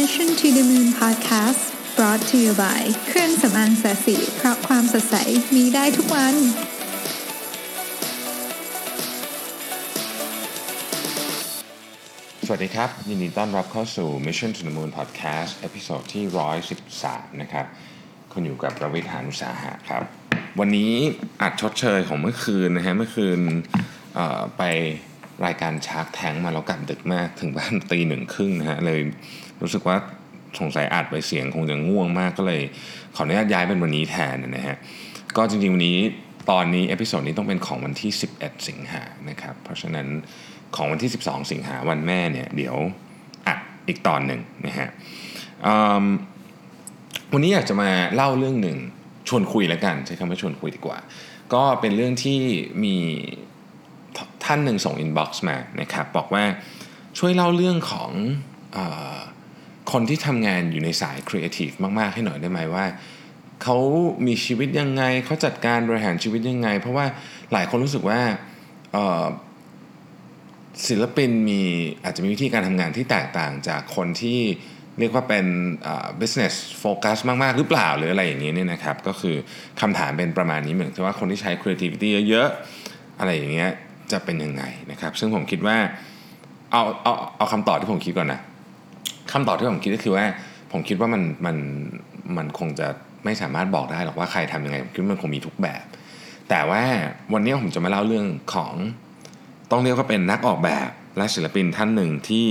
Mission to the Moon Podcast brought to you by เครื่องสำอางแสสีเพราะความสดใสมีได้ทุกวัน สวัสดีครับ ยินดีต้อนรับเข้าสู่ Mission to the Moon Podcast เอพิโซดที่ 113 นะครับคุณอยู่กับประวิทยานุสาหะครับ วันนี้อัดชดเชยของเมื่อคืนนะฮะเมื่อคืนไปรายการ Shark Tank มาแล้วกลับดึกมากถึงบ้านตีหนึ่งครึ่งนะฮะเลย รู้สึกว่าสงสัยอัดไปเสียงคงจะง่วงมากก็เลย ขออนุญาตย้ายเป็นวันนี้แทนนะฮะก็จริงๆวันนี้ตอนนี้ episode นี้ต้องเป็นของวันที่ 11 สิงหานะครับเพราะฉะนั้นของวันที่ 12 สิงหาวันแม่เนี่ยเดี๋ยวอัดอีกตอนหนึ่งนะฮะวันนี้อยากจะมาเล่าเรื่องหนึ่งชวนคุยแล้วกันใช้คำว่าชวนคุยดีกว่า ก็เป็นเรื่องที่มีท่านหนึ่งส่ง inbox มานะครับบอกว่าช่วยเล่าเรื่องของอ คนที่ทำงานอยู่ในสายครีเอทีฟมาก ๆ ให้หน่อยได้ไหมว่าเขามีชีวิตยังไงเขาจัดการบริหารชีวิตยังไง เพราะว่าหลายคนรู้สึกว่าศิลปินมีอาจจะมีวิธีการทำงานที่แตกต่างจากคนที่เรียกว่าเป็น business focus มาก ๆ หรือเปล่าหรืออะไรอย่างนี้เนี่ยนะครับ ก็คือคำถามเป็นประมาณนี้เหมือนกับว่าคนที่ใช้ creativity เยอะ ๆ อะไรอย่างเงี้ยจะเป็นยังไงนะครับ ซึ่งผมคิดว่าเอาเอาเอาคำตอบที่ผมคิดก่อนนะ คำตอบที่ผมคิดก็คือว่า ผมคิดว่ามันมันมันคงจะไม่สามารถบอกได้หรอกว่าใครทำยังไงผมคิดว่ามันคงมีทุกแบบ แต่ว่าวันนี้ผมจะมาเล่าเรื่องของต้องเรียกว่าเป็นนักออกแบบและศิลปินท่านหนึ่งที่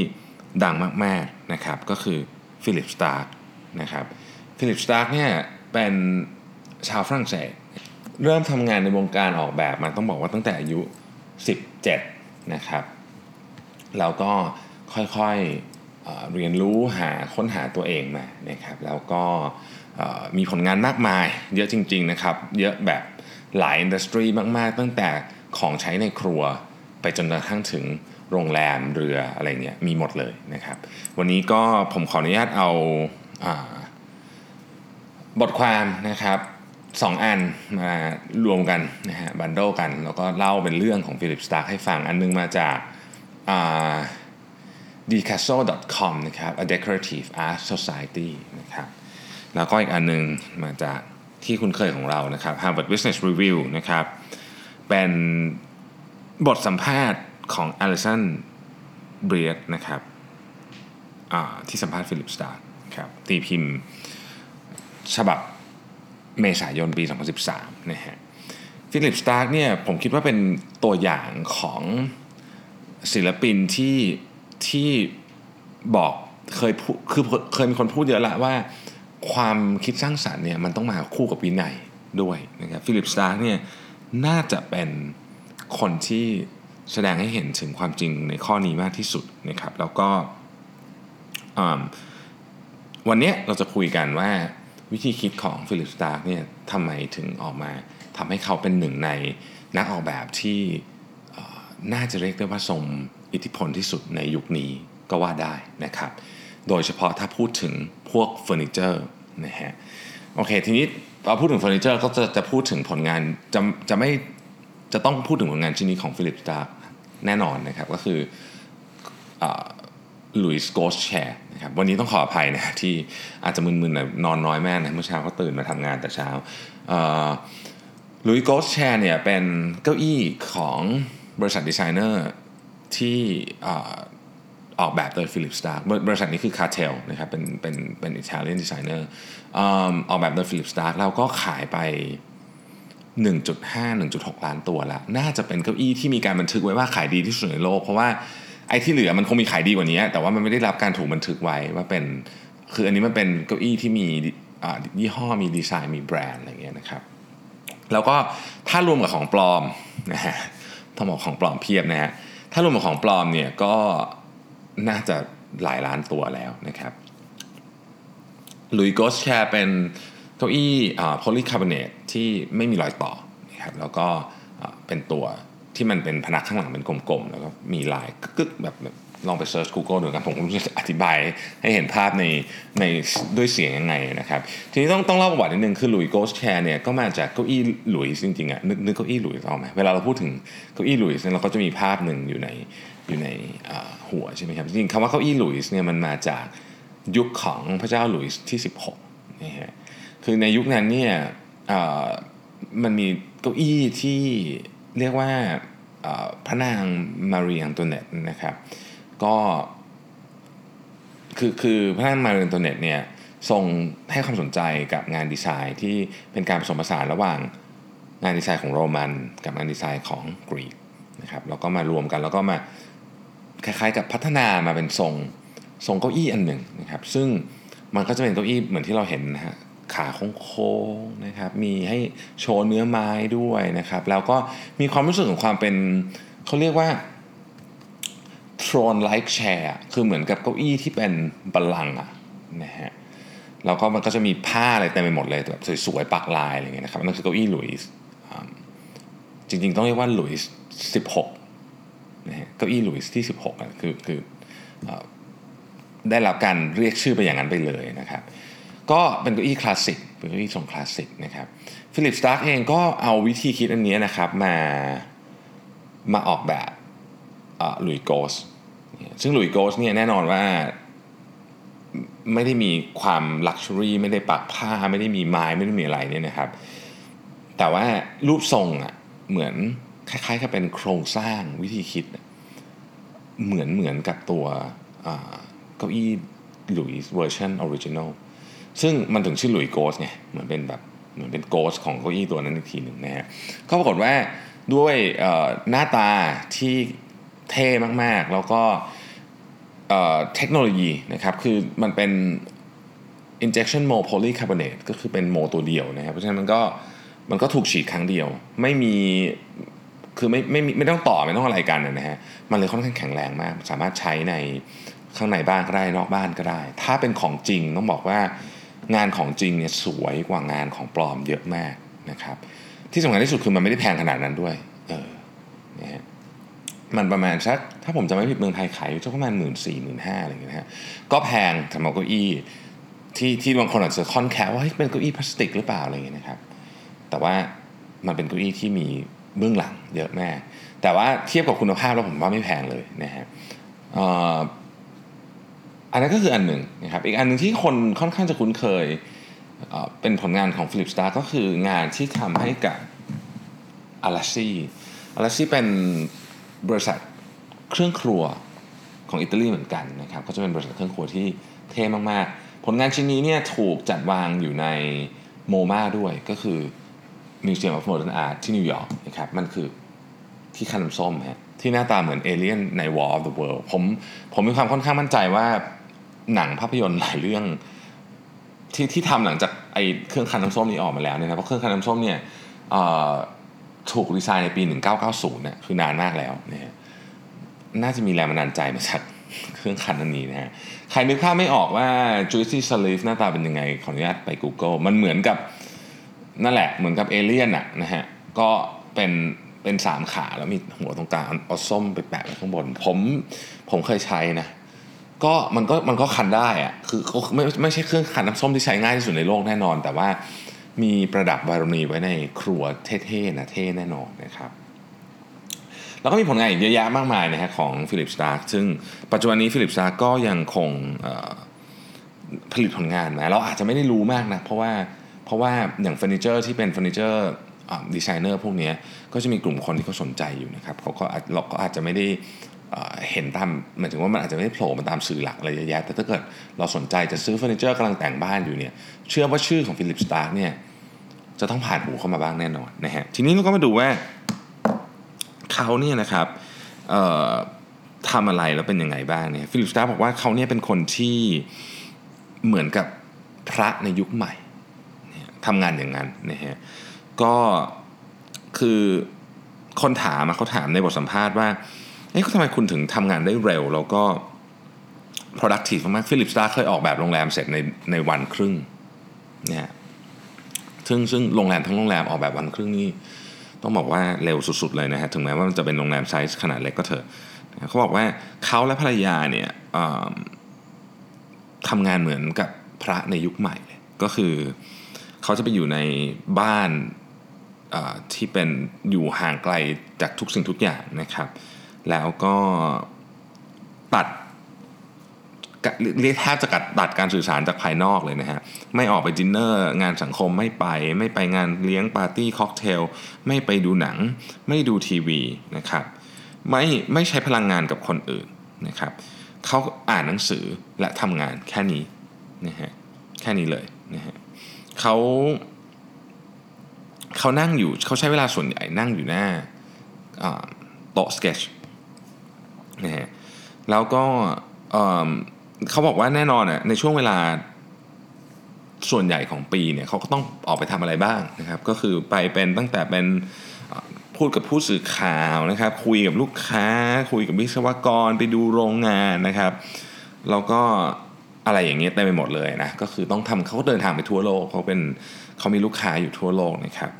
ดังมากๆนะครับ ก็คือ Philippe Starck นะครับ Philippe Starck เนี่ยเป็นชาวฝรั่งเศสเริ่มทำงานในวงการออกแบบมาต้องบอกว่าตั้งแต่อายุ 17 นะครับ แล้วก็ค่อยๆ เรียนรู้หาค้นหาตัวเองมานะครับแล้วก็มีผลงานมากมายเยอะจริงๆนะครับ เยอะแบบหลาย industry มากๆ ตั้งแต่ของใช้ในครัวไปจนกระทั่งถึงโรงแรมเรืออะไรเงี้ยมีหมดเลยนะครับ วันนี้ก็ผมขออนุญาตเอาอาบทความนะครับสองอันมารวมกันนะฮะบันโดกัน แล้วก็เล่าเป็นเรื่องของฟิลิปสตาร์ให้ฟังอันนึงมาจาก d c a s o c o m นะครับ A Decorative Art Society นะครับแล้วก็อีกอันนึงมาจากที่คุณเคยของเรานะครับ Harvard Business Review นะครับ เป็นบทสัมภาษณ์ของ Alison b r i e t นะครับที่สัมภาษณ์ฟิลิปสตาร์ครับตีพิมพ์ฉบับเมษายนปี 2013 นะฮะฟิลิปสตาร์กเนี่ยผมคิดว่าเป็นตัวอย่างของศิลปินที่ ที่บอกเคยพูดคือเคยมีคนพูดเยอะละว่า ความคิดสร้างสรรค์เนี่ยมันต้องมาคู่กับวินัยด้วยนะครับฟิลิปสตาร์กเนี่ยน่าจะเป็นคนที่แสดงให้เห็นถึงความจริงในข้อนี้มากที่สุดนะครับแล้วก็วันนี้เราจะคุยกันว่าวิธีคิดของฟิลิปสตาร์กเนี่ยทำไมถึงออกมาทำให้เขาเป็นหนึ่งในนักออกแบบที่น่าจะเรียกได้ว่าทรง อิทธิพลที่สุดในยุคนี้ก็ว่าได้นะครับ โดยเฉพาะถ้าพูดถึงพวกเฟอร์นิเจอร์นะฮะโอเคทีนี้เราพูดถึงเฟอร์นิเจอร์ก็จะจะพูดถึงผลงานจะจะไม่จะต้องพูดถึงผลงานชิ้นนี้ของฟิลิปสตาร์แน่นอนนะครับก็คือ Louis Ghost Chair นะครับวันนี้ต้องขออภัยนะที่อาจจะมึนๆนะนอนน้อยมากนะเมื่อเช้าก็ตื่นมาทำงานแต่เช้า Louis Ghost Chair เนี่ยเป็นเก้าอี้ของบริษัทดีไซเนอร์ ที่ออกแบบโดยฟิลิปสตาร์บริษัทนี้คือ Kartell นะครับเป็นเป็นเป็น Italian designer ออกแบบโดยฟิลิปสตาร์เราก็ขายไป 1.5-1.6 ล้านตัวละน่าจะเป็นเก้าอี้ที่มีการบันทึกไว้ว่าขายดีที่สุดในโลก เพราะว่าไอ้ที่เหลือมันคงมีขายดีกว่านี้ แต่ว่ามันไม่ได้รับการถูกบันทึกไว้ว่าเป็น คืออันนี้มันเป็นเก้าอี้ที่มียี่ห้อมีดีไซน์มีแบรนด์อะไรเงี้ยนะครับ แล้วก็ถ้ารวมกับของปลอมนะฮะต้องบอกของปลอมเพียบนะฮะ ถ้ารวมกับของปลอมเนี่ยก็น่าจะหลายล้านตัวแล้วนะครับ Louis Ghost Chair เป็นเก้าอี้โพลีคาร์บอเนตที่ไม่มีรอยต่อนะครับแล้วก็เป็นตัวที่มันเป็นพนักข้างหลังเป็นกลมๆ แล้วก็มีลายกึกแบบแบบ ลองไปเซิร์ช Google ดูกันผมรู้จะอธิบายให้เห็นภาพในในด้วยเสียงยังไงนะครับ ทีนี้ต้องต้องเล่าประวัตินิดนึงคือ Louis Ghost Chair เนี่ยก็มาจากเก้าอี้หลุยส์จริงๆอะนึกนึกเก้าอี้หลุยส์ออกไหมเวลาเราพูดถึงเก้าอี้หลุยส์เนี่ยเราก็จะมีภาพหนึ่งอยู่ในอยู่ในหัวใช่ไหมครับจริงคำว่าเก้าอี้หลุยส์เนี่ยมันมาจากยุคของพระเจ้าหลุยส์ที่ 16นะฮะคือในยุคนั้นเนี่ยมันมีเก้าอี้ที่เรียกว่าพระนางมารีอังตัวเน็ตนะครับ ก็คือคือพระนางมารีอังตัวเน็ตเนี่ยทรงให้ความสนใจกับงานดีไซน์ที่เป็นการผสมผสานระหว่างงานดีไซน์ของโรมัน กับงานดีไซน์ของกรีกนะครับแล้วก็มารวมกันแล้วก็มาคล้ายๆ กับพัฒนามาเป็นทรงทรงเก้าอี้อันหนึ่งนะครับซึ่งมันก็จะเป็นเก้าอี้เหมือนที่เราเห็นนะฮะขาโค้งๆนะครับมีให้โชว์เนื้อไม้ด้วยนะครับแล้วก็มีความรู้สึกของความเป็นเขาเรียกว่า throne like chair คือเหมือนกับเก้าอี้ที่เป็นบัลลังก์อะนะฮะแล้วก็มันก็จะมีผ้าอะไรเต็มไปหมดเลยแบบสวยๆปักลายอะไรเงี้ยนะครับนั่นคือเก้าอี้หลุยส์จริงๆต้องเรียกว่าหลุยส์16นะฮะเก้าอี้หลุยส์ที่16อะคือคือได้รับการเรียกชื่อไปอย่างนั้นไปเลยนะครับก็เป็นเก้าอี้คลาสสิกเป็นเก้าอี้ทรงคลาสสิกนะครับฟิลิปสตาร์กเองก็เอาวิธีคิดอันนี้นะครับมามาออกแบบ Louis Ghost ซึ่ง Louis Ghost เนี่ยแน่นอนว่าไม่ได้มีความ luxury ไม่ได้ปักผ้าไม่ได้มีไม้ไม่ได้มีอะไรเนี่ยนะครับ แต่ว่ารูปทรงอะเหมือนคล้ายๆกับเป็นโครงสร้างวิธีคิด เหมือนเหมือนกับตัวเก้าอี้หลุยส์เวอร์ชัน originalซึ่งมันถึงชื่อหลุยโกสไงเหมือนเป็นแบบเหมือนเป็นโกสของเก้าอี้ตัวนั้นอีกทีหนึ่งนะฮะก็ปรากฏว่าด้วยหน้าตาที่ เท่มากๆ แล้วก็เทคโนโลยีนะครับ คือมันเป็น injection mold polycarbonate ก็คือเป็นโมตัวเดียวนะครับ เพราะฉะนั้นมันก็มันก็ถูกฉีดครั้งเดียว ไม่มีคือไม่ไม่ไม่ต้องต่อไม่ต้องอะไรกันนะฮะ มันเลยค่อนข้างแข็งแรงมาก สามารถใช้ในข้างในบ้านก็ได้นอกบ้านก็ได้ ถ้าเป็นของจริงต้องบอกว่างานของจริงเนี่ยสวยกว่างานของปลอมเยอะมากนะครับ ที่สำคัญที่สุดคือมันไม่ได้แพงขนาดนั้นด้วย เออนะฮะ มันประมาณสักถ้าผมจะไม่ผิดเมืองไทยขายอยู่ประมาณหมื่นสี่หมื่นห้าอะไรอย่างเงี้ยนะฮะก็แพงสำหรับเก้าอี้ที่ที่บางคนอาจจะค่อนแค่ว่าเป็นเก้าอี้พลาสติกหรือเปล่าอะไรอย่างเงี้ยนะครับ แต่ว่ามันเป็นเก้าอี้ที่มีเบื้องหลังเยอะแม่แต่ว่าเทียบกับคุณภาพแล้วผมว่าไม่แพงเลยนะฮะอันนั้นก็คืออันหนึ่งนะครับอีกอันหนึ่งที่คนค่อนข้างจะคุ้นเคยเป็นผลงานของฟิลิปสตาร์ก็คืองานที่ทำให้กับอาราซีอาราซีเป็น บริษัทเครื่องครัวของอิตาลีเหมือนกันนะครับก็จะเป็นบริษัทเครื่องครัวที่เท่มากๆ ผลงานชิ้นนี้เนี่ยถูกจัดวางอยู่ในโมมาด้วยก็คือ Museum of Modern Art ที่นิวยอร์กนะครับมันคือที่คันส้มฮะที่หน้าตาเหมือนเอเลี่ยนใน War of the World ผมผมมีความค่อนข้างมั่นใจว่าหนังภาพยนตร์หลายเรื่องที่ที่ทำหลังจากไอ้เครื่องคันน้ำส้มนี้ออกมาแล้วเนี่ยนะเพราะเครื่องคันน้ำส้มเนี่ย ถูกดีไซน์ในปี 1990เนี่ยคือนานมากแล้วนะฮะน่าจะมีแรงบันดาลใจมาจากเครื่องคันอันนี้นะฮะใครนึกภาพไม่ออกว่า Juicy Salif หน้าตาเป็นยังไง ขออนุญาตไป Google มันเหมือนกับนั่นแหละเหมือนกับเอเลี่ยนอะนะฮะก็เป็นเป็นสามขาแล้วมีหัวตรงกลางเอาส้มไปแปะไว้ข้างบน ผมผมเคยใช้นะก็มันก็มันก็คั้นได้อะคือไม่ไม่ใช่เครื่องคั้นน้ำส้มที่ใช้ง่ายที่สุดในโลกแน่นอน แต่ว่า มีประดับบารมีไว้ในครัวเท่ๆนะเท่แน่นอนนะครับแล้วก็มีผลงานอีกเยอะแยะมากมายนะฮะของฟิลิปสตาร์ซึ่งปัจจุบันนี้ฟิลิปสตาร์ก็ยังคงผลิตผลงานมาเราอาจจะไม่ได้รู้มากนะเพราะว่าเพราะว่าอย่างเฟอร์นิเจอร์ที่เป็นเฟอร์นิเจอร์ดีไซเนอร์พวกนี้ก็จะมีกลุ่มคนที่เขาสนใจอยู่นะครับเขาก็เราก็อาจจะไม่ได้ เห็นตามหมายถึงว่ามันอาจจะไม่ได้โผล่มาตามสื่อหลักอะไรเยอะแยะ แต่ถ้าเกิดเราสนใจจะซื้อเฟอร์นิเจอร์กำลังแต่งบ้านอยู่เนี่ยเชื่อว่าชื่อของฟิลิปสตาร์เนี่ยจะต้องผ่านหูเข้ามาบ้างแน่นอนนะฮะทีนี้เราก็มาดูว่าเขาเนี่ยนะครับทำอะไรแล้วเป็นยังไงบ้างเนี่ยฟิลิปสตาร์บอกว่าเขาเนี่ยเป็นคนที่เหมือนกับพระในยุคใหม่ทำงานอย่างนั้นนะฮะก็คือคนถามเขาถามในบทสัมภาษณ์ว่า เอ๊ะทำไมคุณถึงทำงานได้เร็ว แล้วก็ productive มากฟิลิปสตาร์เคยออกแบบโรงแรมเสร็จในในวันครึ่งเนี่ยซึ่งซึ่งโรงแรมทั้งโรงแรมออกแบบวันครึ่งนี่ต้องบอกว่าเร็วสุดๆเลยนะฮะถึงแม้ว่ามันจะเป็นโรงแรมไซส์ขนาดเล็กก็เถอะเขาบอกว่าเขาและภรรยาเนี่ยทำงานเหมือนกับพระในยุคใหม่เลยก็คือเขาจะไปอยู่ในบ้านที่เป็นอยู่ห่างไกลจากทุกสิ่งทุกอย่างนะครับ แล้วก็ตัดเรียกแทบจะกัดตัดการสื่อสารจากภายนอกเลยนะฮะ ไม่ออกไปดินเนอร์ งานสังคมไม่ไป ไม่ไปงานเลี้ยงปาร์ตี้ค็อกเทล ไม่ไปดูหนัง ไม่ดูทีวีนะครับ ไม่ไม่ใช้พลังงานกับคนอื่นนะครับเขาอ่านหนังสือและทำงานแค่นี้นะฮะแค่นี้เลยนะฮะเขาเขานั่งอยู่เขาใช้เวลาส่วนใหญ่นั่งอยู่หน้าโต๊ะสเกจ นะฮะแล้วก็เขาบอกว่าแน่นอนอะในช่วงเวลาส่วนใหญ่ของปีเนี่ยเขาก็ต้องออกไปทำอะไรบ้างนะครับ ก็คือไปเป็นตั้งแต่เป็นพูดกับผู้สื่อข่าวนะครับ คุยกับลูกค้า คุยกับวิศวกรไปดูโรงงานนะครับแล้วก็อะไรอย่างเงี้ยเต็มไปหมดเลยนะก็คือต้องทำเขาเดินทางไปทั่วโลกเขาเป็นเขามีลูกค้าอยู่ทั่วโลกนะครับ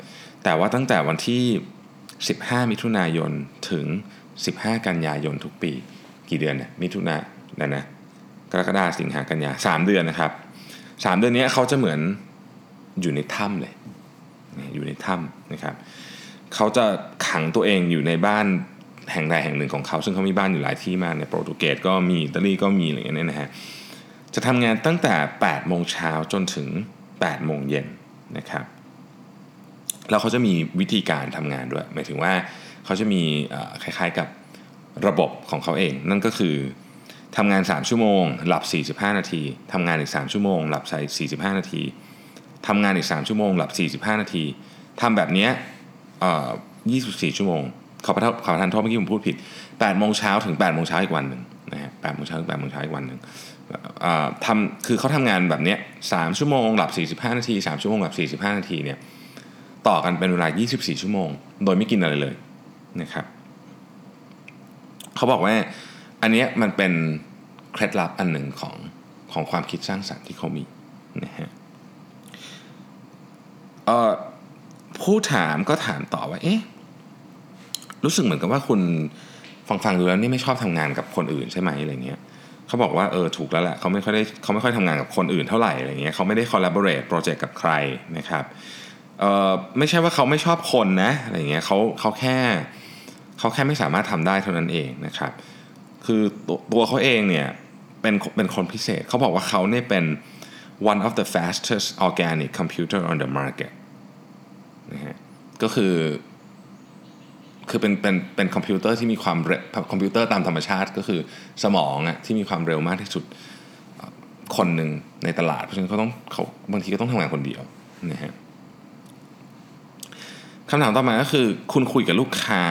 แต่ว่าตั้งแต่วันที่ 15 มิถุนายนถึง 15 กันยายนทุกปี กี่เดือนเนี่ยมิถุนายนนะกรกฎาสิงหากันยาสามเดือนนะครับสามเดือนนี้เขาจะเหมือนอยู่ในถ้ำเลยอยู่ในถ้ำนะครับเขาจะขังตัวเองอยู่ในบ้านแห่งใดแห่งหนึ่งของเขา ซึ่งเขามีบ้านอยู่หลายที่มากในโปรตุเกสก็มีอิตาลีก็มีอะไรอย่างเงี้ยนะฮะจะทำงานตั้งแต่8โมงเช้าจนถึง8โมงเย็นนะครับแล้วเขาจะมีวิธีการทำงานด้วยหมายถึงว่า เขาจะมีคล้ายๆกับระบบของเขาเอง นั่นก็คือทำงาน 3 ชั่วโมง หลับ 45 นาทีทำงานอีก 3 ชั่วโมง หลับใส่45 นาทีทำงานอีก 3 ชั่วโมง หลับ 45 นาทีทำแบบนี้24 ชั่วโมงขอประทานขอประทานโทษเมื่อกี้ผมพูดผิด8โมงเช้าถึง8โมงเช้าอีกวันหนึ่งนะฮะ8โมงเช้าถึง8โมงเช้าอีกวันหนึ่งทำคือเขาทำงานแบบนี้3ชั่วโมง หลับ 45 นาที 3 ชั่วโมง หลับ 45 นาทีเนี่ยต่อกันเป็นเวลา 24 ชั่วโมง โดยไม่กินอะไรเลย นะครับเขาบอกว่าอันนี้มันเป็นเคล็ดลับอันหนึ่งของของความคิดสร้างสรรค์ที่เขามีนะฮะผู้ถามก็ถามต่อว่าเอ๊ะรู้สึกเหมือนกับว่าคุณฟังฟังดูแล้วนี่ไม่ชอบทำงานกับคนอื่นใช่ไหมอะไรเงี้ยเขาบอกว่าเออถูกแล้วแหละเขาไม่ค่อยได้เขาไม่ค่อยทำงานกับคนอื่นเท่าไหร่อะไรเงี้ยเขาไม่ได้ collaborate project กับใครนะครับเออไม่ใช่ว่าเขาไม่ชอบคนนะอะไรเงี้ยเขาเขาแค่เเขาแค่ไม่สามารถทำได้เท่านั้นเองนะครับ คือตัวเขาเองเนี่ยเป็นเป็นคนพิเศษ เขาบอกว่าเขาเนี่ยเป็น one of the fastest organic computer on the market นะฮะก็คือคือเป็นเป็นเป็นคอมพิวเตอร์ที่มีความเร็วคอมพิวเตอร์ตามธรรมชาติก็คือสมองอะที่มีความเร็วมากที่สุดคนหนึ่งในตลาด เพราะฉะนั้นเขาต้องเขาบางทีก็ต้องทำงานคนเดียวนะฮะคำถามต่อมาก็คือคุณคุยกับลูกค้า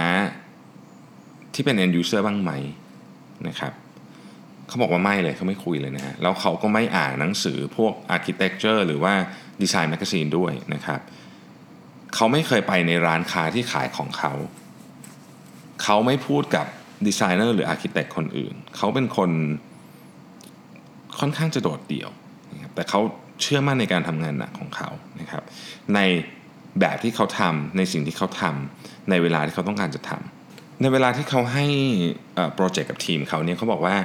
ที่เป็น end user บ้างไหมนะครับเขาบอกว่าไม่เลยเขาไม่คุยเลยนะฮะแล้วเขาก็ไม่อ่านหนังสือพวก architecture หรือว่า design magazine ด้วยนะครับเขาไม่เคยไปในร้านค้าที่ขายของเขา เขาไม่พูดกับดีไซเนอร์หรือ architect คนอื่น เขาเป็นคนค่อนข้างจะโดดเดี่ยวนะครับแต่เขาเชื่อมั่นในการทำงานหนักของเขานะครับในแบบที่เขาทำในสิ่งที่เขาทำในเวลาที่เขาต้องการจะทำ ในเวลาที่เขาให้โปรเจกต์กับทีมเขาเนี่ยเขาบอกว่า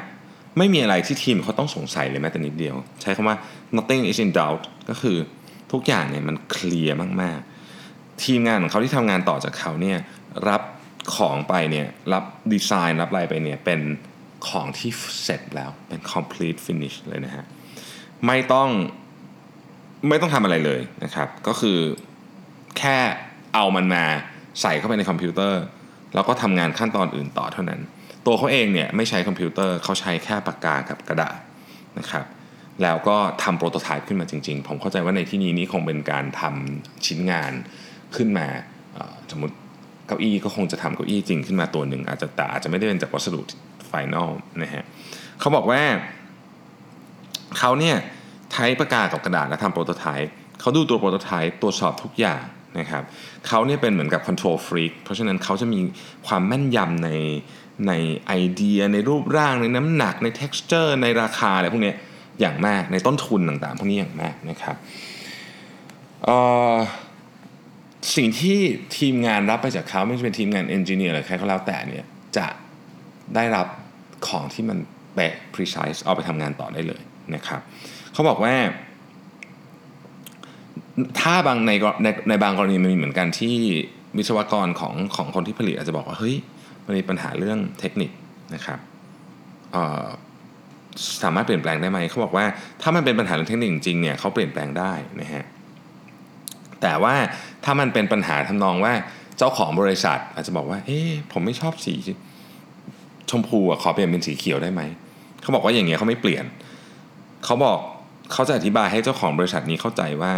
ไม่มีอะไรที่ทีมเขาต้องสงสัยเลยแม้แต่นิดเดียว ใช้คำว่า nothing is in doubt ก็คือทุกอย่างเนี่ยมันเคลียร์มาก ๆ ทีมงานของเขาที่ทำงานต่อจากเขาเนี่ยรับของไปเนี่ยรับดีไซน์รับอะไรไปเนี่ยเป็นของที่เสร็จแล้วเป็น complete finish เลยนะฮะไม่ต้องไม่ต้องทำอะไรเลยนะครับ ก็คือแค่เอามันมาใส่เข้าไปในคอมพิวเตอร์ แล้วก็ทำงานขั้นตอนอื่นต่อเท่านั้น ตัวเขาเองเนี่ยไม่ใช้คอมพิวเตอร์เขาใช้แค่ปากกากับกระดาษนะครับแล้วก็ทำ prototype ขึ้นมาจริง ๆ ผมเข้าใจว่าในที่นี้นี้คงเป็นการทำชิ้นงานขึ้นมาสมมติเก้าอี้ก็คงจะทำเก้าอี้จริงขึ้นมาตัวหนึ่งอาจจะแต่อาจจะไม่ได้เป็นจากวัสดุ final นะฮะเขาบอกว่าเขาเนี่ยใช้ปากกากับกระดาษและทำ prototype เขาดูตัว prototype ตรวจสอบทุกอย่าง นะครับเขาเนี่ยเป็นเหมือนกับ control freak เพราะฉะนั้นเขาจะมีความแม่นยำในในไอเดียในรูปร่างในน้ำหนักใน t e x t อร์ในราคาอะไรพวกนี้อย่างมากในต้นทุนต่างๆ พวกนี้อย่างมากนะครับสิ่งที่ทีมงานรับไปจากเขาไม่ว่าจะเป็นทีมงานเอนจิเนียร์หรือใครก็แล้วแต่เนี่ยจะได้รับของที่มันเป๊ะ precise เอาไปทำงานต่อได้เลยนะครับเขาบอกว่า ถ้าบางในในในบางกรณีมันมีเหมือนกันที่วิศวกรของของคนที่ผลิตอาจจะบอกว่าเฮ้ยมันมีปัญหาเรื่องเทคนิคนะครับสามารถเปลี่ยนแปลงได้ไหมเขาบอกว่าถ้ามันเป็นปัญหาเรื่องเทคนิคจริงเนี่ยเขาเปลี่ยนแปลงได้นะฮะแต่ว่าถ้ามันเป็นปัญหาทำนองว่าเจ้าของบริษัท อาจจะบอกว่าเอ๊ะผมไม่ชอบสีชมพูอะขอเปลี่ยนเป็นสีเขียวได้ไหมเขาบอกว่าอย่างเงี้ยเขาไม่เปลี่ยนเขาบอกเขาจะอธิบายให้เจ้าของบริษัทนี้เข้าใจว่า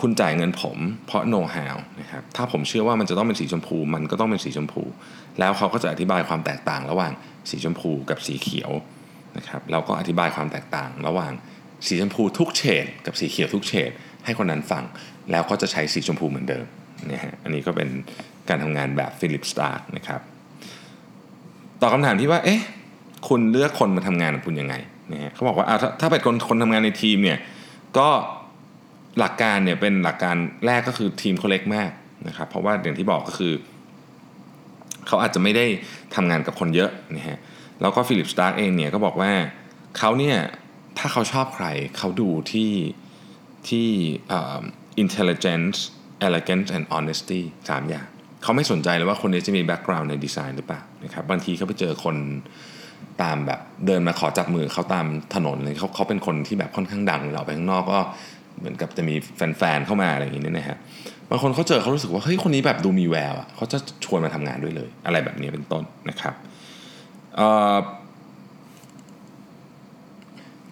คุณจ่ายเงินผมเพราะโน้ตฮาวนะครับถ้าผมเชื่อว่ามันจะต้องเป็นสีชมพู มันก็ต้องเป็นสีชมพู แล้วเขาก็จะอธิบายความแตกต่างระหว่างสีชมพูกับสีเขียวนะครับแล้วก็อธิบายความแตกต่างระหว่างสีชมพูทุกเฉดกับสีเขียวทุกเฉดให้คนนั้นฟัง แล้วก็จะใช้สีชมพูเหมือนเดิมนะฮะอันนี้ก็เป็นการทำงานแบบฟิลิปสตาร์นะครับตอบคำถามที่ว่าเอ๊ะคุณเลือกคนมาทำงานกับคุณยังไงนะฮะเขาบอกว่าถ้าถ้าเป็นคนคนทำงานในทีมเนี่ยก็ หลักการเนี่ยเป็นหลักการแรกก็คือทีมเขาเล็กมากนะครับ เพราะว่าอย่างที่บอกก็คือเขาอาจจะไม่ได้ทำงานกับคนเยอะนะฮะแล้วก็ Philippe Starck เองเนี่ยก็บอกว่าเขาเนี่ยถ้าเขาชอบใครเขาดูที่ที่ intelligence elegance and honesty สามอย่าง เขาไม่สนใจเลยว่าคนนี้จะมี background ในดีไซน์หรือเปล่านะครับบางทีเขาไปเจอคนตามแบบเดินมาขอจับมือเขาตามถนนเลยเขาเขาเป็นคนที่แบบค่อนข้างดังเราไปข้างนอกก็ เหมือนกับจะมีแฟนๆเข้ามาอะไรอย่างนี้นะฮะบางคนเขาเจอเขารู้สึกว่าเฮ้ยคนนี้แบบดูมีแววอะเขาจะชวนมาทำงานด้วยเลย อะไรแบบนี้เป็นต้นนะครับ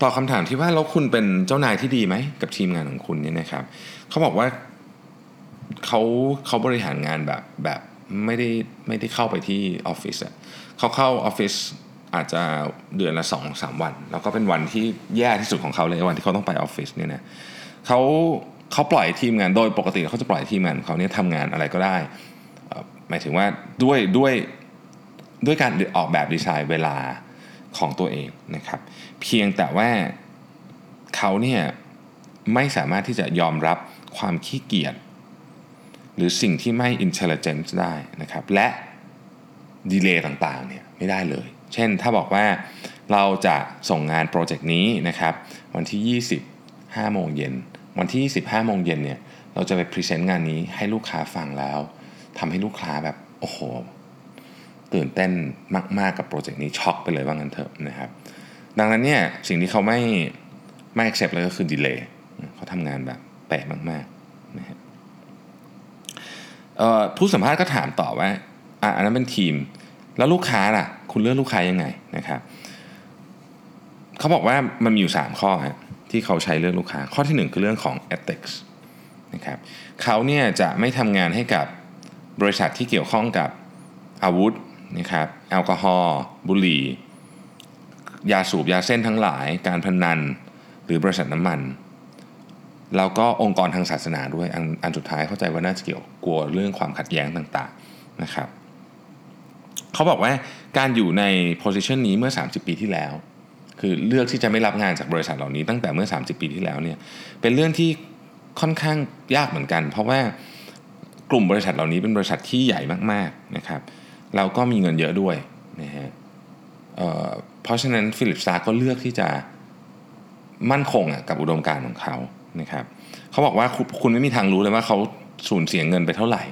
ตอบคำถามที่ว่าแล้วคุณเป็นเจ้านายที่ดีไหมกับทีมงานของคุณเนี่ยนะครับเขาบอกว่าเขาเขาบริหารงานแบบแบบไม่ได้ไม่ได้เข้าไปที่ออฟฟิศอะเขาเข้าออฟฟิศอาจจะเดือนละสองสามวัน แล้วก็เป็นวันที่แย่ที่สุดของเขาเลยวันที่เขาต้องไปออฟฟิศเนี่ยนะเเขาเขาปล่อยทีมงานโดยปกติเขาจะปล่อยทีมงานเขาเนี่ยทำงานอะไรก็ได้หมายถึงว่าด้วยด้วยด้วยการออกแบบดีไซน์เวลาของตัวเองนะครับ เพียงแต่ว่าเขาเนี่ยไม่สามารถที่จะยอมรับความขี้เกียจหรือสิ่งที่ไม่ intelligent ได้นะครับ และ delay ต่างๆเนี่ยไม่ได้เลย เช่นถ้าบอกว่าเราจะส่งงานโปรเจกต์นี้นะครับ วันที่ 20 5 โมงเย็น วันที่25โมงเย็นเนี่ยเราจะไปพรีเซนต์งานนี้ให้ลูกค้าฟังแล้วทำให้ลูกค้าแบบโอ้โห ตื่นเต้นมากๆกับโปรเจกต์นี้ช็อกไปเลยว่างั้นเถอะนะครับดังนั้นเนี่ยสิ่งที่เขาไม่ไม่ accept เลยก็คือดีเลย์เขาทำงานแบบแปลกมากๆนะฮะผู้สัมภาษณ์ก็ถามต่อว่าอะอันนั้นเป็นทีม แล้วลูกค้าล่ะ คุณเลือกลูกค้ายังไงนะครับเขาบอกว่ามันมีอยู่ 3 ข้อฮะ ที่เขาใช้เลือกลูกค้า ข้อที่ 1 คือเรื่องของ ethics นะครับเขาเนี่ยจะไม่ทำงานให้กับบริษัทที่เกี่ยวข้องกับอาวุธนะครับแอลกอฮอล์บุหรี่ยาสูบยาเส้นทั้งหลาย การพนัน หรือบริษัทน้ำมัน แล้วก็องค์กรทางศาสนาด้วยอันอันสุดท้ายเข้าใจว่าน่าจะเกี่ยวกลัวเรื่องความขัดแย้งต่างๆนะครับเขาบอกว่าการอยู่ในโพสิชันนี้เมื่อ 30 ปีที่แล้ว คือเลือกที่จะไม่รับงานจากบริษัทเหล่านี้ตั้งแต่เมื่อ 30 ปีที่แล้วเนี่ยเป็นเรื่องที่ค่อนข้างยากเหมือนกัน เพราะว่ากลุ่มบริษัทเหล่านี้เป็นบริษัทที่ใหญ่มากๆนะครับเราก็มีเงินเยอะด้วยนะฮะเพราะฉะนั้น Philippe Starck ก็เลือกที่จะมั่นคงกับอุดมการณ์ของเขานะครับเขาบอกว่าคุณไม่มีทางรู้เลยว่าเขาสูญเสียเงินไปเท่าไหร่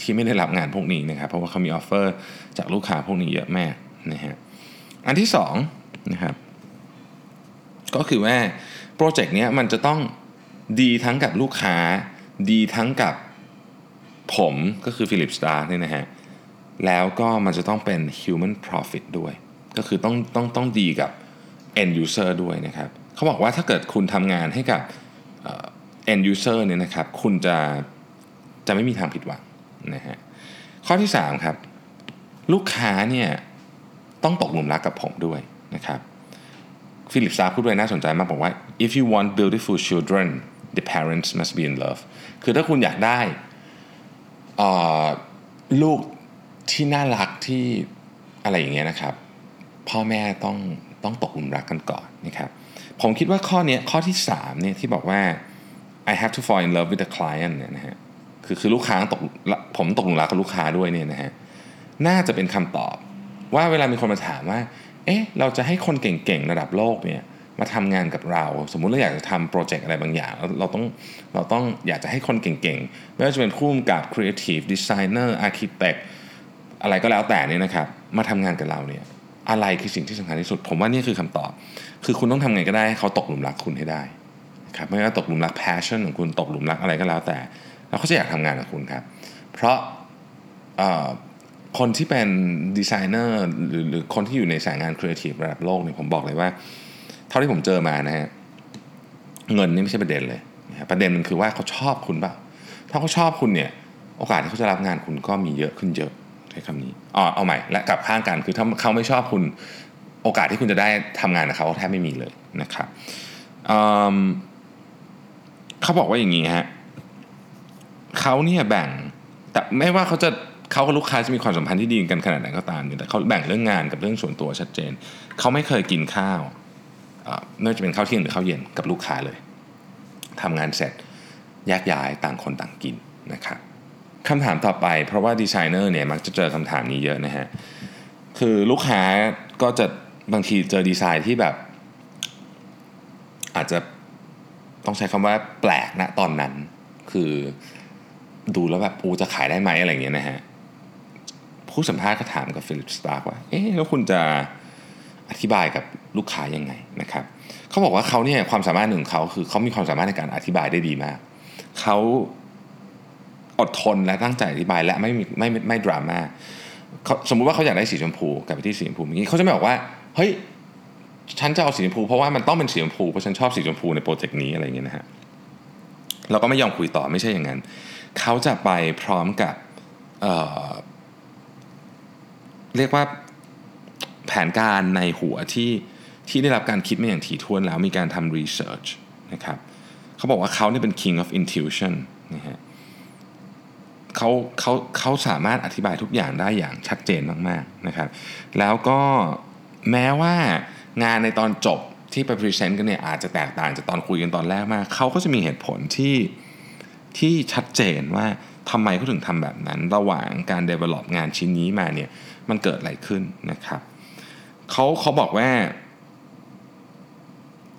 ที่ไม่ได้รับงานพวกนี้นะครับเพราะว่าเขามี offer จากลูกค้าพวกนี้เยอะมากนะฮะอันที่สองนะครับ ก็คือว่าโปรเจกต์นี้มันจะต้องดีทั้งกับลูกค้า ดีทั้งกับผมก็คือฟิลิปสตาร์นี่นะฮะแล้วก็มันจะต้องเป็น human profit ด้วย ก็คือต้องต้องต้องดีกับ end user ด้วยนะครับเขาบอกว่าถ้าเกิดคุณทำงานให้กับ end user เนี่ยนะครับคุณจะจะไม่มีทางผิดหวังนะฮะข้อที่ 3 ครับ ลูกค้าเนี่ยต้องตกหลุมรักกับผมด้วยนะครับ ฟิลิปซาพูดด้วยน่าสนใจมากบอกว่า if you want beautiful children the parents must be in love คือถ้าคุณอยากได้ลูกที่น่ารักที่อะไรอย่างเงี้ยนะครับ พ่อแม่ต้องต้องตกหลุมรักกันก่อนนะครับผมคิดว่าข้อนี้ข้อที่3เนี่ยที่บอกว่า I have to fall in love with the client เนี่ยนะฮะคือคือลูกค้าตกผมตกหลุมรักกับลูกค้าด้วยเนี่ยนะฮะน่าจะเป็นคำตอบว่าเวลามีคนมาถามว่า เอ๊ะเราจะให้คนเก่งๆระดับโลกเนี่ยมาทำงานกับเรา สมมุติเราอยากจะทำโปรเจกต์อะไรบางอย่าง เราต้องเราต้องอยากจะให้คนเก่งๆ ไม่ว่าจะเป็นผู้กำกับ creative designer architect อะไรก็แล้วแต่นี่นะครับ มาทำงานกับเราเนี่ยอะไรคือสิ่งที่สำคัญที่สุด ผมว่านี่คือคำตอบ คือคุณต้องทำไงก็ได้ให้เขาตกหลุมรักคุณให้ได้ครับไม่ว่าตกหลุมรัก passion ของคุณตกหลุมรักอะไรก็แล้วแต่ แล้วเขาจะอยากทำงานกับคุณครับ เพราะ คนที่เป็นดีไซเนอร์หรือหรือคนที่อยู่ในสายงานครีเอทีฟระดับโลกเนี่ยผมบอกเลยว่า เท่าที่ผมเจอมานะฮะเงินนี่ไม่ใช่ประเด็นเลยนะประเด็นมันคือว่าเขาชอบคุณเปล่าถ้าเขาชอบคุณเนี่ย โอกาสที่เขาจะรับงานคุณก็มีเยอะขึ้นเยอะใช้คำนี้อ๋อเอาใหม่และกลับข้างกันคือถ้าเขาไม่ชอบคุณ โอกาสที่คุณจะได้ทำงานกับเขาแทบไม่มีเลยนะครับเขาบอกว่าอย่างนี้ฮะเขาเนี่ยแบ่งแต่ไม่ว่าเขาจะ เขากับลูกค้าจะมีความสัมพันธ์ที่ดีกันขนาดไหนก็ตามเนี่ยแต่เขาแบ่งเรื่องงานกับเรื่องส่วนตัวชัดเจน เขาไม่เคยกินข้าวไม่ว่าจะเป็นข้าวเที่ยงหรือข้าวเย็นกับลูกค้าเลยทำงานเสร็จแยกย้ายต่างคนต่างกินนะครับคำถามต่อไปเพราะว่าดีไซเนอร์เนี่ยมักจะเจอคำถามนี้เยอะนะฮะคือลูกค้าก็จะบางทีเจอดีไซน์ที่แบบ อาจจะต้องใช้คำว่าแปลกนะตอนนั้น คือดูแล้วแบบโหจะขายได้ไหมอะไรเงี้ยนะฮะ ผู้สัมภาษณ์ก็ถามกับ Philippe Starck ว่า เอ๊ะแล้วคุณจะอธิบายกับลูกค้ายังไงนะครับเขาบอกว่าเขาเนี่ยความสามารถหนึ่งเขาคือเขามีความสามารถในการอธิบายได้ดีมากเขาอดทนและตั้งใจอธิบายและไม่ไม่ไม่ไม่ดราม่าสมมุติว่าเขาอยากได้สีชมพูกับไปที่สีชมพูอย่างนี้เขาจะไม่บอกว่าเฮ้ยฉันจะเอาสีชมพูเพราะว่ามันต้องเป็นสีชมพูเพราะฉันชอบสีชมพูในโปรเจกต์นี้อะไรอย่างเงี้ยนะฮะเราก็ไม่ยอมคุยต่อไม่ใช่อย่างนั้นเขาจะไปพร้อมกับ เรียกว่าแผนการในหัวที่ที่ได้รับการคิดมาอย่างถี่ถ้วนแล้วมีการทำรีเสิร์ชนะครับเขาบอกว่าเขาเนี่ยเป็น king of intuition นะฮะเขาเขาเขาสามารถอธิบายทุกอย่างได้อย่างชัดเจนมากๆนะครับแล้วก็แม้ว่างานในตอนจบที่ไปพรีเซนต์กันเนี่ยอาจจะแตกต่างจากตอนคุยกันตอนแรกมาก เขาก็จะมีเหตุผลที่ที่ชัดเจนว่า ทำไมเขาถึงทำแบบนั้น ระหว่างการ develop งานชิ้นนี้มาเนี่ยมันเกิดอะไรขึ้นนะครับเขาเขาบอกว่า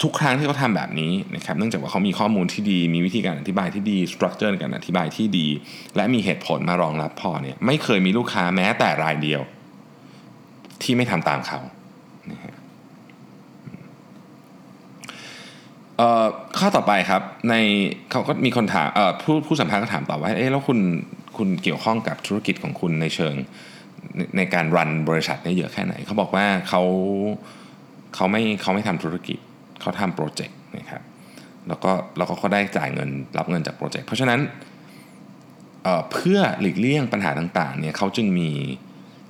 ทุกครั้งที่เขาทำแบบนี้นะครับเนื่องจากว่าเขามีข้อมูลที่ดี มีวิธีการอธิบายที่ดี structure ในการอธิบายที่ดี และมีเหตุผลมารองรับพอเนี่ยไม่เคยมีลูกค้าแม้แต่รายเดียว ที่ไม่ทำตามเขานะฮะ ข้อต่อไปครับในเขาก็มีคนถามผู้ผู้สัมภาษณ์ก็ถามต่อว่าเอ๊ะแล้วคุณคุณเกี่ยวข้องกับธุรกิจของคุณในเชิงในในการรันบริษัทนี่เยอะแค่ไหน เขาบอกว่าเขาเขาไม่เขาไม่ทำธุรกิจเขาทำโปรเจกต์นะครับแล้วก็แล้วก็เขาได้จ่ายเงินรับเงินจากโปรเจกต์เพราะฉะนั้นเเพื่อหลีกเลี่ยงปัญหาต่างๆเนี่ยเขาจึงมี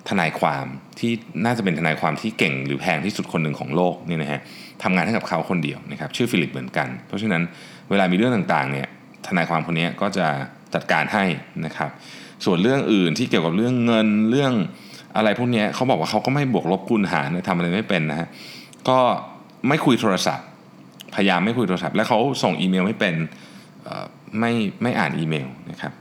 ทนายความที่น่าจะเป็นทนายความที่เก่งหรือแพงที่สุดคนหนึ่งของโลกนี่นะฮะทำงานให้กับเขาคนเดียวนะครับชื่อฟิลิปเหมือนกัน เพราะฉะนั้นเวลามีเรื่องต่างๆเนี่ยทนายความคนนี้ก็จะจัดการให้นะครับ ส่วนเรื่องอื่นที่เกี่ยวกับเรื่องเงินเรื่องอะไรพวกนี้เขาบอกว่าเขาก็ไม่บวกลบคูณหารทำอะไรไม่เป็นนะฮะก็ไม่คุยโทรศัพท์ พยายามไม่คุยโทรศัพท์ แล้วเขาส่งอีเมลไม่เป็นไม่ไม่อ่านอีเมลนะครับ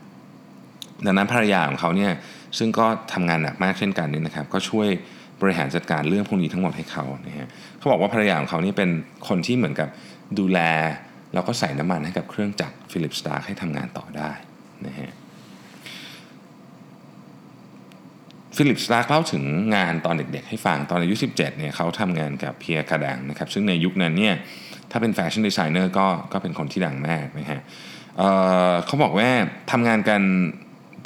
ดังนั้นภรรยาของเขาเนี่ย ซึ่งก็ทำงานหนักมากเช่นกันนี่นะครับก็ช่วยบริหารจัดการเรื่องพวกนี้ทั้งหมดให้เขานะฮะเขาบอกว่าภรรยาของเขานี่เป็นคนที่เหมือนกับดูแล แล้วก็ใส่น้ำมันให้กับเครื่องจักรฟิลิปสตาร์ให้ทำงานต่อได้นะฮะPhilippe Starck เล่าถึงงานตอนเด็กๆให้ฟังตอนอายุ 17เนี่ยเขาทำงานกับ Pierre Cardin นะครับซึ่งในยุคนั้นเนี่ยถ้าเป็นแฟชั่นดีไซเนอร์ก็ก็เป็นคนที่ดังมากนะฮะเขาบอกว่าทำงานกัน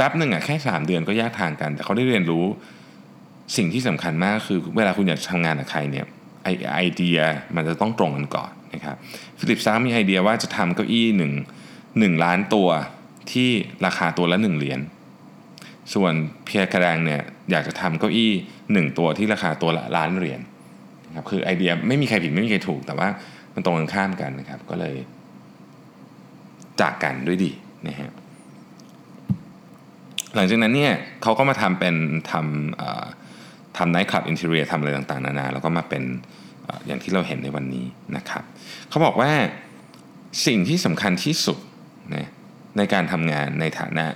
แป๊บหนึ่งอะแค่ 3 เดือนก็แยกทางกัน แต่เขาได้เรียนรู้สิ่งที่สำคัญมากคือเวลาคุณอยากทำงานกับใครเนี่ยไอไอเดียมันจะต้องตรงกันก่อนนะครับ Philippe Starck มีไอเดียว่าจะทำเก้าอี้หนึ่งหนึ่งล้านตัวที่ราคาตัวละ 1 เหรียญส่วนเพียร์กระแดงเนี่ยอยากจะทำเก้าอี้หนึ่งตัวที่ราคาตัวละล้านเหรียญนะครับคือไอเดียไม่มีใครผิดไม่มีใครถูก แต่ว่ามันตรงกันข้ามกันนะครับก็เลยจากกันด้วยดีนะฮะ หลังจากนั้นเนี่ยเขาก็มาทำเป็นทำทำไนท์คลับอินเทอร์เนียทำอะไรต่างๆนานาแล้วก็มาเป็นอย่างที่เราเห็นในวันนี้นะครับเขาบอกว่าสิ่งที่สำคัญที่สุดนะในการทำงานในฐานะ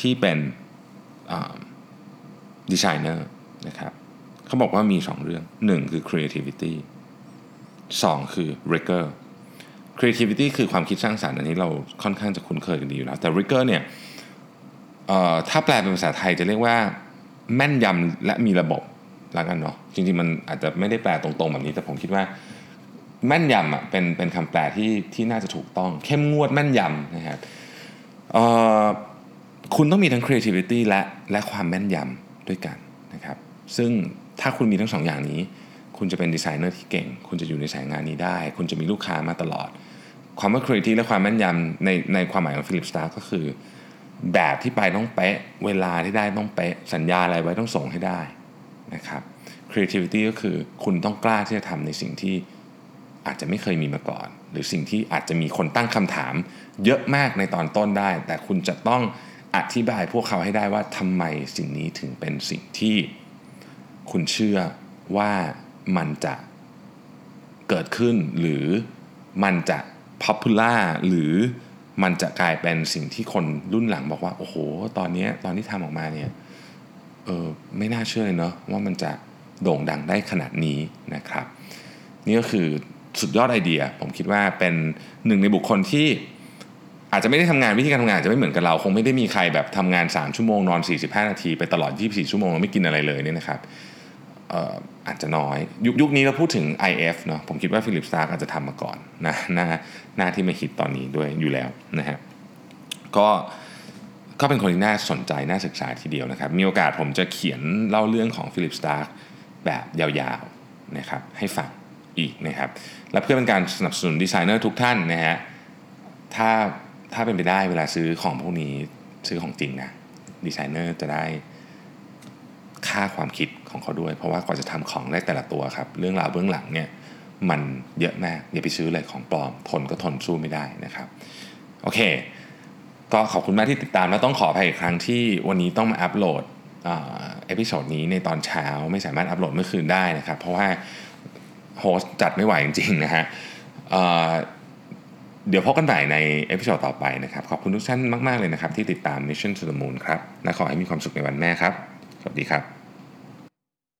ที่เป็นดีไซเนอร์นะครับเขาบอกว่ามี 2 เรื่อง 1 คือ creativity 2 คือ rigor creativity คือความคิดสร้างสารรค์อันนี้เราค่อนข้างจะคุ้นเคยกันดีอยู่แล้ว แต่ rigor เนี่ย ถ้าแปลเป็นภาษาไทยจะเรียกว่า แม่นยำและมีระบบละกันเนาะจริงๆมันอาจจะไม่ได้แปลตรงๆแบบนี้ แต่ผมคิดว่าแม่นยำอะเป็นเป็นคำแปลที่ที่น่าจะถูกต้อง เข้มงวดแม่นยำนะครับคุณต้องมีทั้ง creativity และและความแม่นยำด้วยกันนะครับซึ่งถ้าคุณมีทั้งสองอย่างนี้ คุณจะเป็นดีไซเนอร์ที่เก่ง คุณจะอยู่ในสายงานนี้ได้ คุณจะมีลูกค้ามาตลอด ความว่า creativity และความแม่นยำในในความหมายของ Philippe Starck ก็คือ แบบที่ไปต้องเป๊ะ เวลาที่ได้ต้องเป๊ะ สัญญาอะไรไว้ต้องส่งให้ได้นะครับ creativity ก็คือคุณต้องกล้าที่จะทำในสิ่งที่อาจจะไม่เคยมีมาก่อน หรือสิ่งที่อาจจะมีคนตั้งคำถาม เยอะมากในตอนต้นได้ แต่คุณจะต้องอธิบายพวกเขาให้ได้ว่าทำไมสิ่งนี้ถึงเป็นสิ่งที่คุณเชื่อว่ามันจะเกิดขึ้นหรือมันจะ popular หรือ มันจะกลายเป็นสิ่งที่คนรุ่นหลังบอกว่า โอ้โห ตอนนี้ตอนที่ทำออกมาเนี่ยเออไม่น่าเชื่อเลยเนาะว่ามันจะโด่งดังได้ขนาดนี้นะครับ นี่ก็คือสุดยอดไอเดีย ผมคิดว่าเป็นหนึ่งในบุคคลที่อาจจะไม่ได้ทำงานวิธีการทำงานจะไม่เหมือนกับเรา คงไม่ได้มีใครแบบทำงาน 3 ชั่วโมงนอน 45 นาที ไปตลอด 24 ชั่วโมงแล้วไม่กินอะไรเลยเนี่ยนะครับออาจจะน้อย ยุคยุคนี้เราพูดถึง IF เนาะผมคิดว่า Philippe Starck อาจจะทำมาก่อนนะน้า หน้าที่ม่คิดตอนนี้ด้วยอยู่แล้วนะฮะก็ก็เป็นคนที่น่าสนใจน่าศึกษาทีเดียวนะครับ มีโอกาสผมจะเขียนเล่าเรื่องของ Philippe Starck แบบยาวๆนะครับให้ฟังอีกนะครับ และเพื่อเป็นการสนับสนุนดีไซเนอร์ทุกท่านนะฮะถ้าถ้าเป็นไปได้เวลาซื้อของพวกนี้ซื้อของจริงนะดีไซเนอร์จะได้ค่าความคิดของเขาด้วย เพราะว่ากว่าจะทำของได้แต่ละตัวครับ เรื่องราวเบื้องหลังเนี่ย มันเยอะมากอย่าไปซื้อเลยของปลอม ทนก็ทนสู้ไม่ได้นะครับ โอเค ก็ขอบคุณมากที่ติดตาม แล้วต้องขออภัยอีกครั้งที่วันนี้ต้องมาอัปโหลด episode นี้ในตอนเช้าไม่สามารถอัปโหลดเมื่อคืนได้นะครับ เพราะว่าโฮสต์จัดไม่ไหวจริงๆนะฮะเดี๋ยวพบกันใหม่ใน episode ต่อไปนะครับ ขอบคุณทุกท่านมาก ๆ เลยนะครับ ที่ติดตาม Mission to the Moon ครับ และขอให้มีความสุขในวันแม่ครับ สวัสดีครับ